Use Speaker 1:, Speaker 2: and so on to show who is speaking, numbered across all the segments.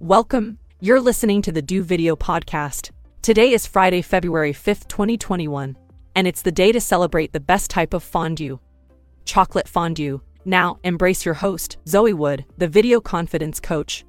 Speaker 1: Welcome. You're listening to the Do Video Podcast. Today is Friday, February 5th, 2021, and it's the day to celebrate the best type of fondue chocolate fondue. Now, embrace your host, Zoe Wood, the video confidence coach.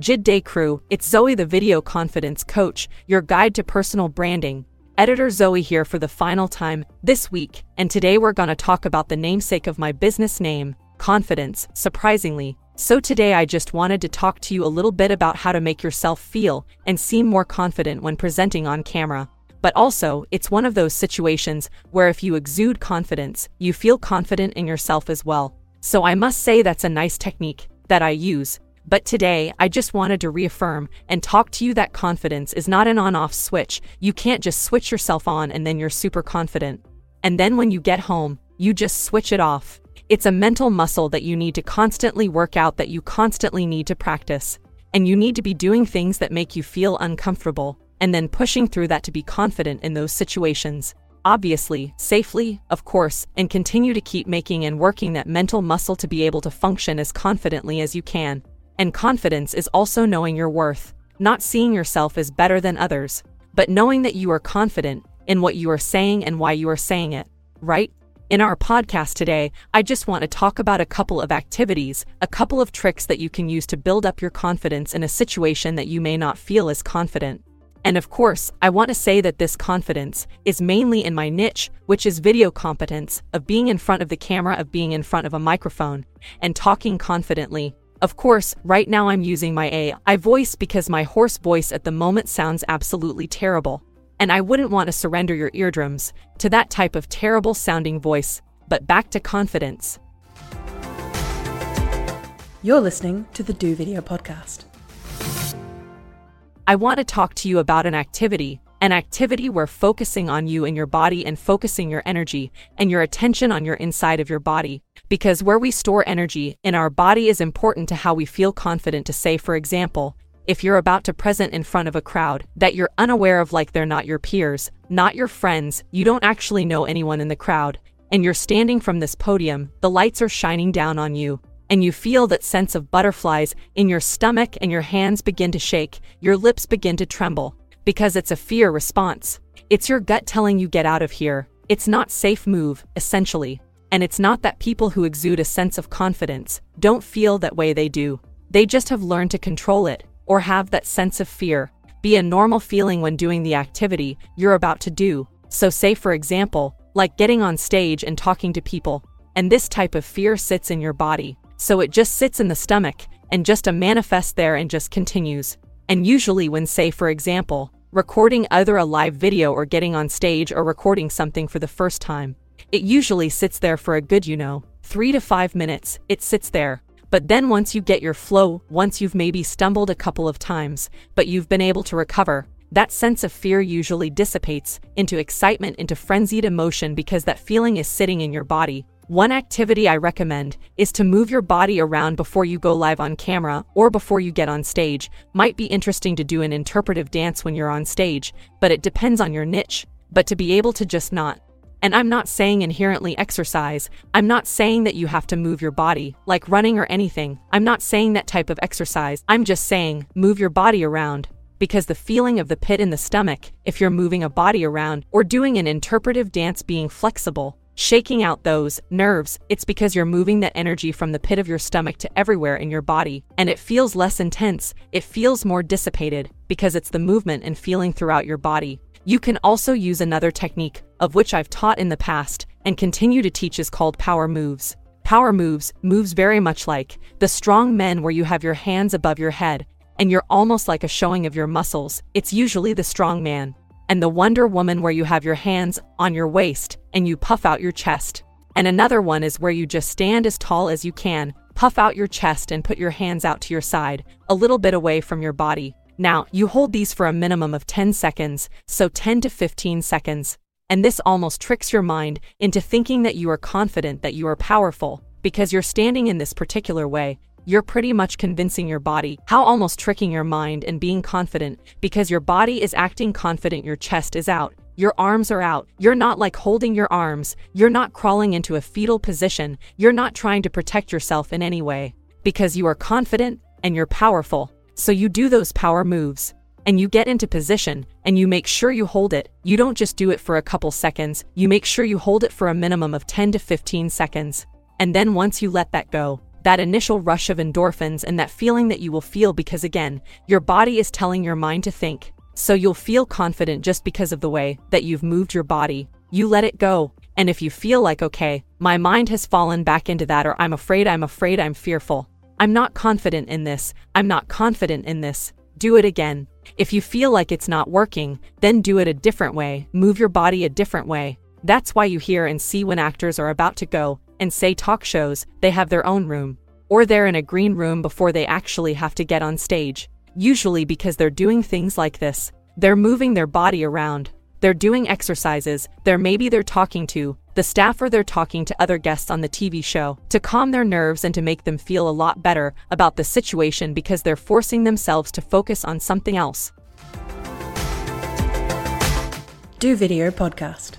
Speaker 1: JID Day Crew, it's Zoe the Video Confidence Coach, your guide to personal branding. Editor Zoe here for the final time this week, and today we're to talk about the namesake of my business name, Confidence, surprisingly. So today I just wanted to talk to you a little bit about how to make yourself feel and seem more confident when presenting on camera. But also, it's one of those situations where if you exude confidence, you feel confident in yourself as well. So I must say that's a nice technique that I use but today, I just wanted to reaffirm and talk to you that confidence is not an on off switch. You can't just switch yourself on and then you're super confident. And then when you get home, you just switch it off. It's a mental muscle that you need to constantly work out, that you constantly need to practice. And you need to be doing things that make you feel uncomfortable, and then pushing through that to be confident in those situations. Obviously, safely, of course, and continue to keep making and working that mental muscle to be able to function as confidently as you can. And confidence is also knowing your worth, not seeing yourself as better than others, but knowing that you are confident in what you are saying and why you are saying it, right? In our podcast today, I just want to talk about a couple of activities, a couple of tricks that you can use to build up your confidence in a situation that you may not feel as confident. And of course, I want to say that this confidence is mainly in my niche, which is video competence, of being in front of the camera, of being in front of a microphone, and talking confidently, of course, right now I'm using my AI voice because my hoarse voice at the moment sounds absolutely terrible. And I wouldn't want to surrender your eardrums to that type of terrible sounding voice. But back to confidence.
Speaker 2: You're listening to the Do Video Podcast.
Speaker 1: I want to talk to you about an activity an activity where focusing on you and your body and focusing your energy and your attention on your inside of your body. Because where we store energy in our body is important to how we feel confident to say, for example, if you're about to present in front of a crowd that you're unaware of, like they're not your peers, not your friends, you don't actually know anyone in the crowd, and you're standing from this podium, the lights are shining down on you, and you feel that sense of butterflies in your stomach, and your hands begin to shake, your lips begin to tremble, because it's a fear response. It's your gut telling you get out of here. It's not safe move, essentially. And it's not that people who exude a sense of confidence don't feel that way they do. They just have learned to control it or have that sense of fear. Be a normal feeling when doing the activity you're about to do. So say for example, like getting on stage and talking to people. And this type of fear sits in your body. So it just sits in the stomach and just a manifest there and just continues. And usually when say for example, recording either a live video or getting on stage or recording something for the first time. It usually sits there for a good, you know, three to five minutes, it sits there. But then once you get your flow, once you've maybe stumbled a couple of times, but you've been able to recover, that sense of fear usually dissipates into excitement, into frenzied emotion because that feeling is sitting in your body. One activity I recommend is to move your body around before you go live on camera or before you get on stage. Might be interesting to do an interpretive dance when you're on stage, but it depends on your niche. But to be able to just not. And I'm not saying inherently exercise. I'm not saying that you have to move your body, like running or anything. I'm not saying that type of exercise. I'm just saying move your body around. Because the feeling of the pit in the stomach, if you're moving a body around or doing an interpretive dance being flexible, shaking out those nerves, it's because you're moving that energy from the pit of your stomach to everywhere in your body, and it feels less intense, it feels more dissipated, because it's the movement and feeling throughout your body. You can also use another technique, of which I've taught in the past and continue to teach, is called power moves. Power moves moves very much like the strong men where you have your hands above your head and you're almost like a showing of your muscles. It's usually the strong man and the Wonder Woman where you have your hands on your waist and you puff out your chest. And another one is where you just stand as tall as you can, puff out your chest and put your hands out to your side, a little bit away from your body. Now, you hold these for a minimum of 10 seconds, so 10 to 15 seconds. And this almost tricks your mind into thinking that you are confident that you are powerful, because you're standing in this particular way, you're pretty much convincing your body, how almost tricking your mind and being confident because your body is acting confident, your chest is out, Your arms are out. You're not like holding your arms. You're not crawling into a fetal position. You're not trying to protect yourself in any way. Because you are confident and you're powerful. So you do those power moves. And you get into position and you make sure you hold it. You don't just do it for a couple seconds, you make sure you hold it for a minimum of 10 to 15 seconds. And then once you let that go, that initial rush of endorphins and that feeling that you will feel because again, your body is telling your mind to think. So you'll feel confident just because of the way that you've moved your body. You let it go. And if you feel like, okay, my mind has fallen back into that, or I'm afraid, I'm afraid, I'm fearful. I'm not confident in this. I'm not confident in this. Do it again. If you feel like it's not working, then do it a different way. Move your body a different way. That's why you hear and see when actors are about to go and say talk shows, they have their own room. Or they're in a green room before they actually have to get on stage usually because they're doing things like this. They're moving their body around. They're doing exercises. They're maybe they're talking to the staff or they're talking to other guests on the TV show to calm their nerves and to make them feel a lot better about the situation because they're forcing themselves to focus on something else.
Speaker 2: Do Video Podcast.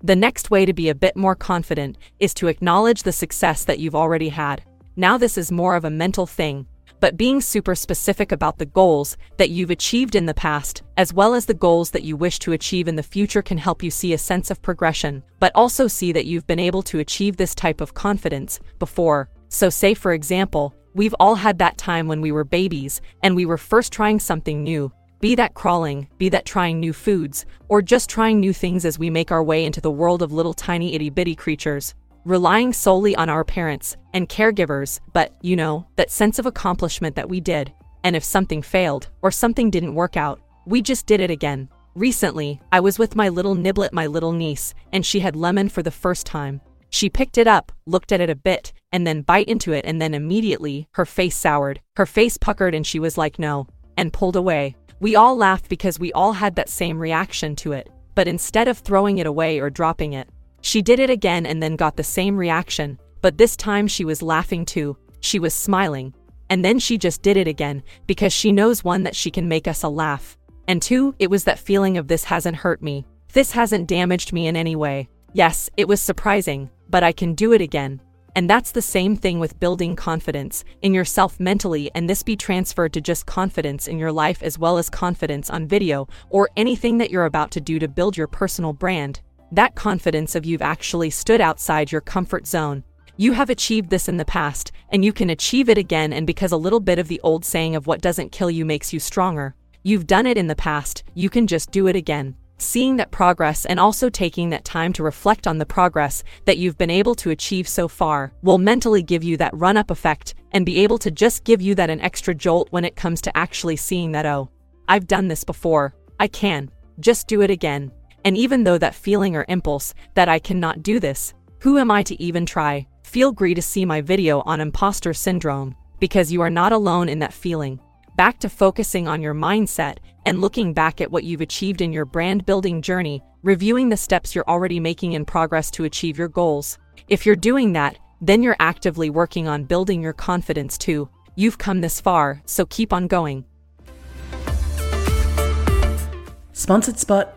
Speaker 1: The next way to be a bit more confident is to acknowledge the success that you've already had. Now, this is more of a mental thing but being super specific about the goals that you've achieved in the past, as well as the goals that you wish to achieve in the future, can help you see a sense of progression, but also see that you've been able to achieve this type of confidence before. So, say for example, we've all had that time when we were babies and we were first trying something new. Be that crawling, be that trying new foods, or just trying new things as we make our way into the world of little tiny itty bitty creatures relying solely on our parents and caregivers, but, you know, that sense of accomplishment that we did. And if something failed or something didn't work out, we just did it again. Recently, I was with my little niblet, my little niece, and she had lemon for the first time. She picked it up, looked at it a bit, and then bite into it, and then immediately her face soured, her face puckered, and she was like, no, and pulled away. We all laughed because we all had that same reaction to it. But instead of throwing it away or dropping it, she did it again and then got the same reaction, but this time she was laughing too. She was smiling. And then she just did it again, because she knows one that she can make us a laugh. And two, it was that feeling of this hasn't hurt me. This hasn't damaged me in any way. Yes, it was surprising, but I can do it again. And that's the same thing with building confidence in yourself mentally, and this be transferred to just confidence in your life as well as confidence on video or anything that you're about to do to build your personal brand that confidence of you've actually stood outside your comfort zone. You have achieved this in the past, and you can achieve it again, and because a little bit of the old saying of what doesn't kill you makes you stronger. You've done it in the past, you can just do it again. Seeing that progress and also taking that time to reflect on the progress that you've been able to achieve so far will mentally give you that run up effect and be able to just give you that an extra jolt when it comes to actually seeing that, oh, I've done this before. I can. Just do it again. And even though that feeling or impulse that I cannot do this, who am I to even try? Feel free to see my video on imposter syndrome, because you are not alone in that feeling. Back to focusing on your mindset and looking back at what you've achieved in your brand building journey, reviewing the steps you're already making in progress to achieve your goals. If you're doing that, then you're actively working on building your confidence too. You've come this far, so keep on going.
Speaker 2: Sponsored spot.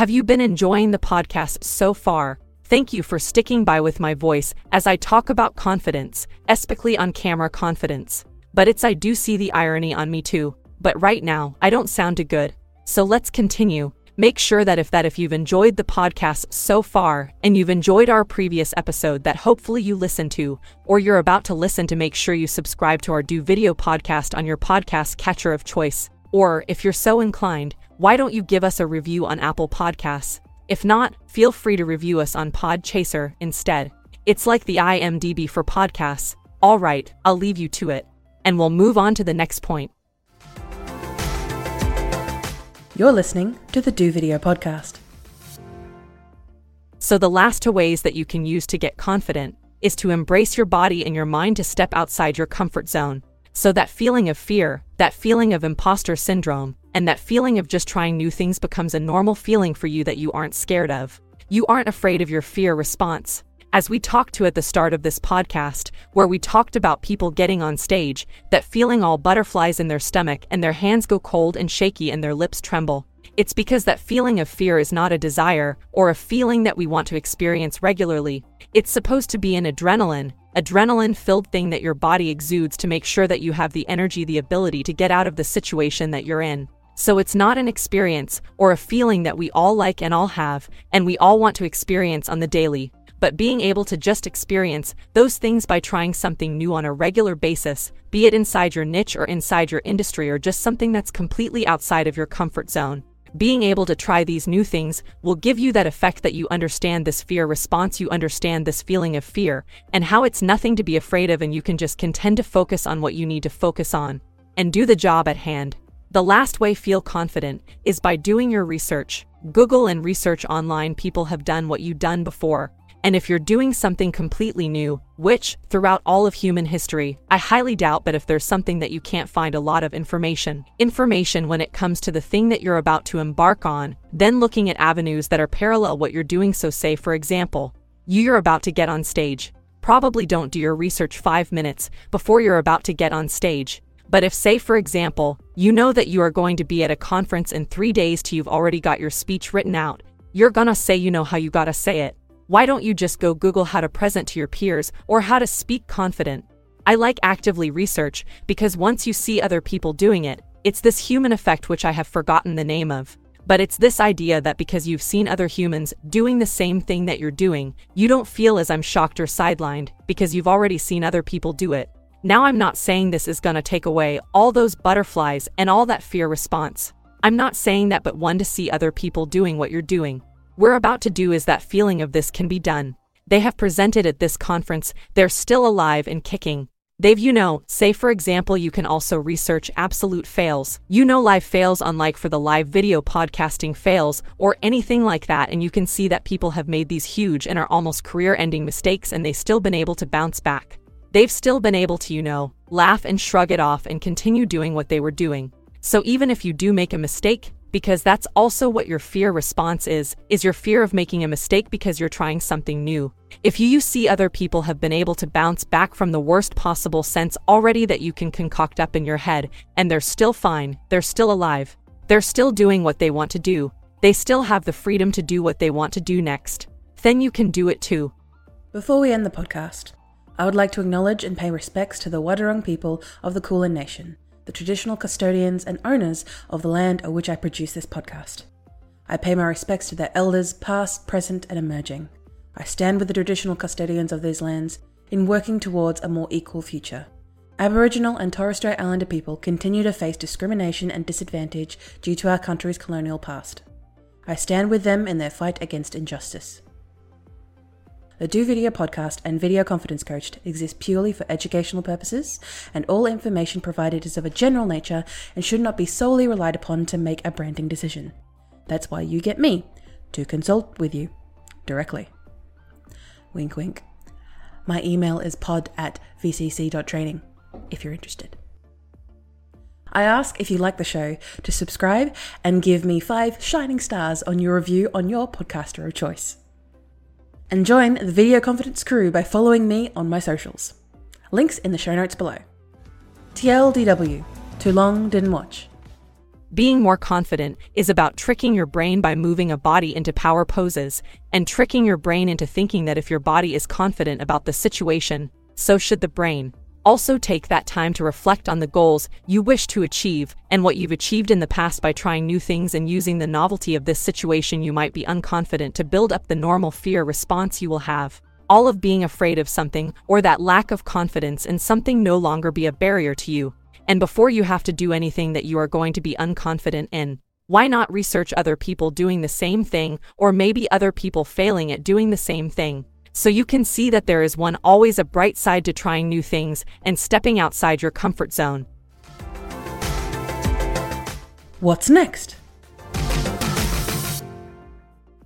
Speaker 1: Have you been enjoying the podcast so far? Thank you for sticking by with my voice as I talk about confidence, especially on camera confidence. But it's I do see the irony on me too. But right now, I don't sound too good. So let's continue. Make sure that if that if you've enjoyed the podcast so far and you've enjoyed our previous episode that hopefully you listen to or you're about to listen to make sure you subscribe to our do video podcast on your podcast catcher of choice. Or if you're so inclined, why don't you give us a review on Apple Podcasts? If not, feel free to review us on Podchaser instead. It's like the IMDb for podcasts. All right, I'll leave you to it. And we'll move on to the next point.
Speaker 2: You're listening to the Do Video Podcast.
Speaker 1: So, the last two ways that you can use to get confident is to embrace your body and your mind to step outside your comfort zone. So, that feeling of fear, that feeling of imposter syndrome, and that feeling of just trying new things becomes a normal feeling for you that you aren't scared of. You aren't afraid of your fear response. As we talked to at the start of this podcast, where we talked about people getting on stage, that feeling all butterflies in their stomach and their hands go cold and shaky and their lips tremble. It's because that feeling of fear is not a desire or a feeling that we want to experience regularly. It's supposed to be an adrenaline, adrenaline filled thing that your body exudes to make sure that you have the energy, the ability to get out of the situation that you're in. So it's not an experience or a feeling that we all like and all have, and we all want to experience on the daily but being able to just experience those things by trying something new on a regular basis, be it inside your niche or inside your industry or just something that's completely outside of your comfort zone. Being able to try these new things will give you that effect that you understand this fear response, you understand this feeling of fear, and how it's nothing to be afraid of, and you can just contend to focus on what you need to focus on and do the job at hand. The last way feel confident is by doing your research. Google and research online people have done what you've done before. And if you're doing something completely new, which, throughout all of human history, I highly doubt, but if there's something that you can't find a lot of information, information when it comes to the thing that you're about to embark on, then looking at avenues that are parallel what you're doing. So, say, for example, you're about to get on stage. Probably don't do your research five minutes before you're about to get on stage. But if, say, for example, you know that you are going to be at a conference in three days till you've already got your speech written out, you're gonna say you know how you gotta say it. Why don't you just go Google how to present to your peers or how to speak confident? I like actively research because once you see other people doing it, it's this human effect which I have forgotten the name of. But it's this idea that because you've seen other humans doing the same thing that you're doing, you don't feel as I'm shocked or sidelined because you've already seen other people do it. Now, I'm not saying this is going to take away all those butterflies and all that fear response. I'm not saying that, but one to see other people doing what you're doing we're about to do is that feeling of this can be done. They have presented at this conference, they're still alive and kicking. They've, you know, say for example, you can also research absolute fails. You know, live fails, unlike for the live video podcasting fails or anything like that, and you can see that people have made these huge and are almost career ending mistakes and they've still been able to bounce back. They've still been able to, you know, laugh and shrug it off and continue doing what they were doing. So even if you do make a mistake, because that's also what your fear response is, is your fear of making a mistake because you're trying something new. If you see other people have been able to bounce back from the worst possible sense already that you can concoct up in your head, and they're still fine, they're still alive, they're still doing what they want to do, they still have the freedom to do what they want to do next, then you can do it too.
Speaker 2: Before we end the podcast, I would like to acknowledge and pay respects to the Wadawurrung people of the Kulin Nation the traditional custodians and owners of the land on which I produce this podcast. I pay my respects to their elders, past, present, and emerging. I stand with the traditional custodians of these lands in working towards a more equal future. Aboriginal and Torres Strait Islander people continue to face discrimination and disadvantage due to our country's colonial past. I stand with them in their fight against injustice. The Do Video podcast and Video Confidence Coach exist purely for educational purposes, and all information provided is of a general nature and should not be solely relied upon to make a branding decision. That's why you get me to consult with you directly. Wink, wink. My email is pod at vcc.training if you're interested. I ask if you like the show to subscribe and give me five shining stars on your review on your podcaster of choice and join the Video Confidence crew by following me on my socials. Links in the show notes below. TLDW, too long didn't watch.
Speaker 1: Being more confident is about tricking your brain by moving a body into power poses and tricking your brain into thinking that if your body is confident about the situation, so should the brain. Also, take that time to reflect on the goals you wish to achieve and what you've achieved in the past by trying new things and using the novelty of this situation. You might be unconfident to build up the normal fear response you will have. All of being afraid of something or that lack of confidence in something no longer be a barrier to you. And before you have to do anything that you are going to be unconfident in, why not research other people doing the same thing or maybe other people failing at doing the same thing? So you can see that there is one always a bright side to trying new things and stepping outside your comfort zone.
Speaker 2: What's next?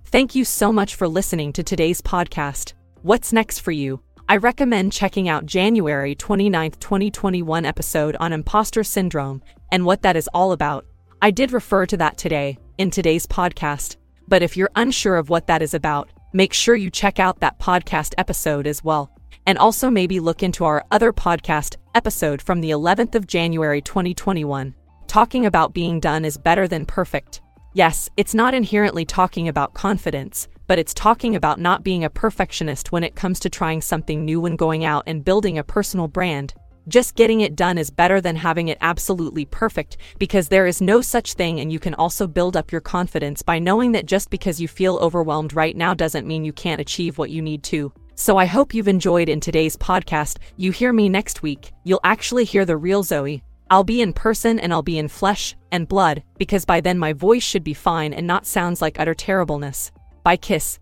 Speaker 1: Thank you so much for listening to today's podcast. What's next for you? I recommend checking out January 29th, 2021 episode on imposter syndrome and what that is all about. I did refer to that today in today's podcast, but if you're unsure of what that is about, make sure you check out that podcast episode as well. And also maybe look into our other podcast episode from the 11th of January 2021. Talking about being done is better than perfect. Yes, it's not inherently talking about confidence, but it's talking about not being a perfectionist when it comes to trying something new when going out and building a personal brand. Just getting it done is better than having it absolutely perfect because there is no such thing, and you can also build up your confidence by knowing that just because you feel overwhelmed right now doesn't mean you can't achieve what you need to. So I hope you've enjoyed in today's podcast. You hear me next week, you'll actually hear the real Zoe. I'll be in person and I'll be in flesh and blood because by then my voice should be fine and not sounds like utter terribleness. Bye kiss.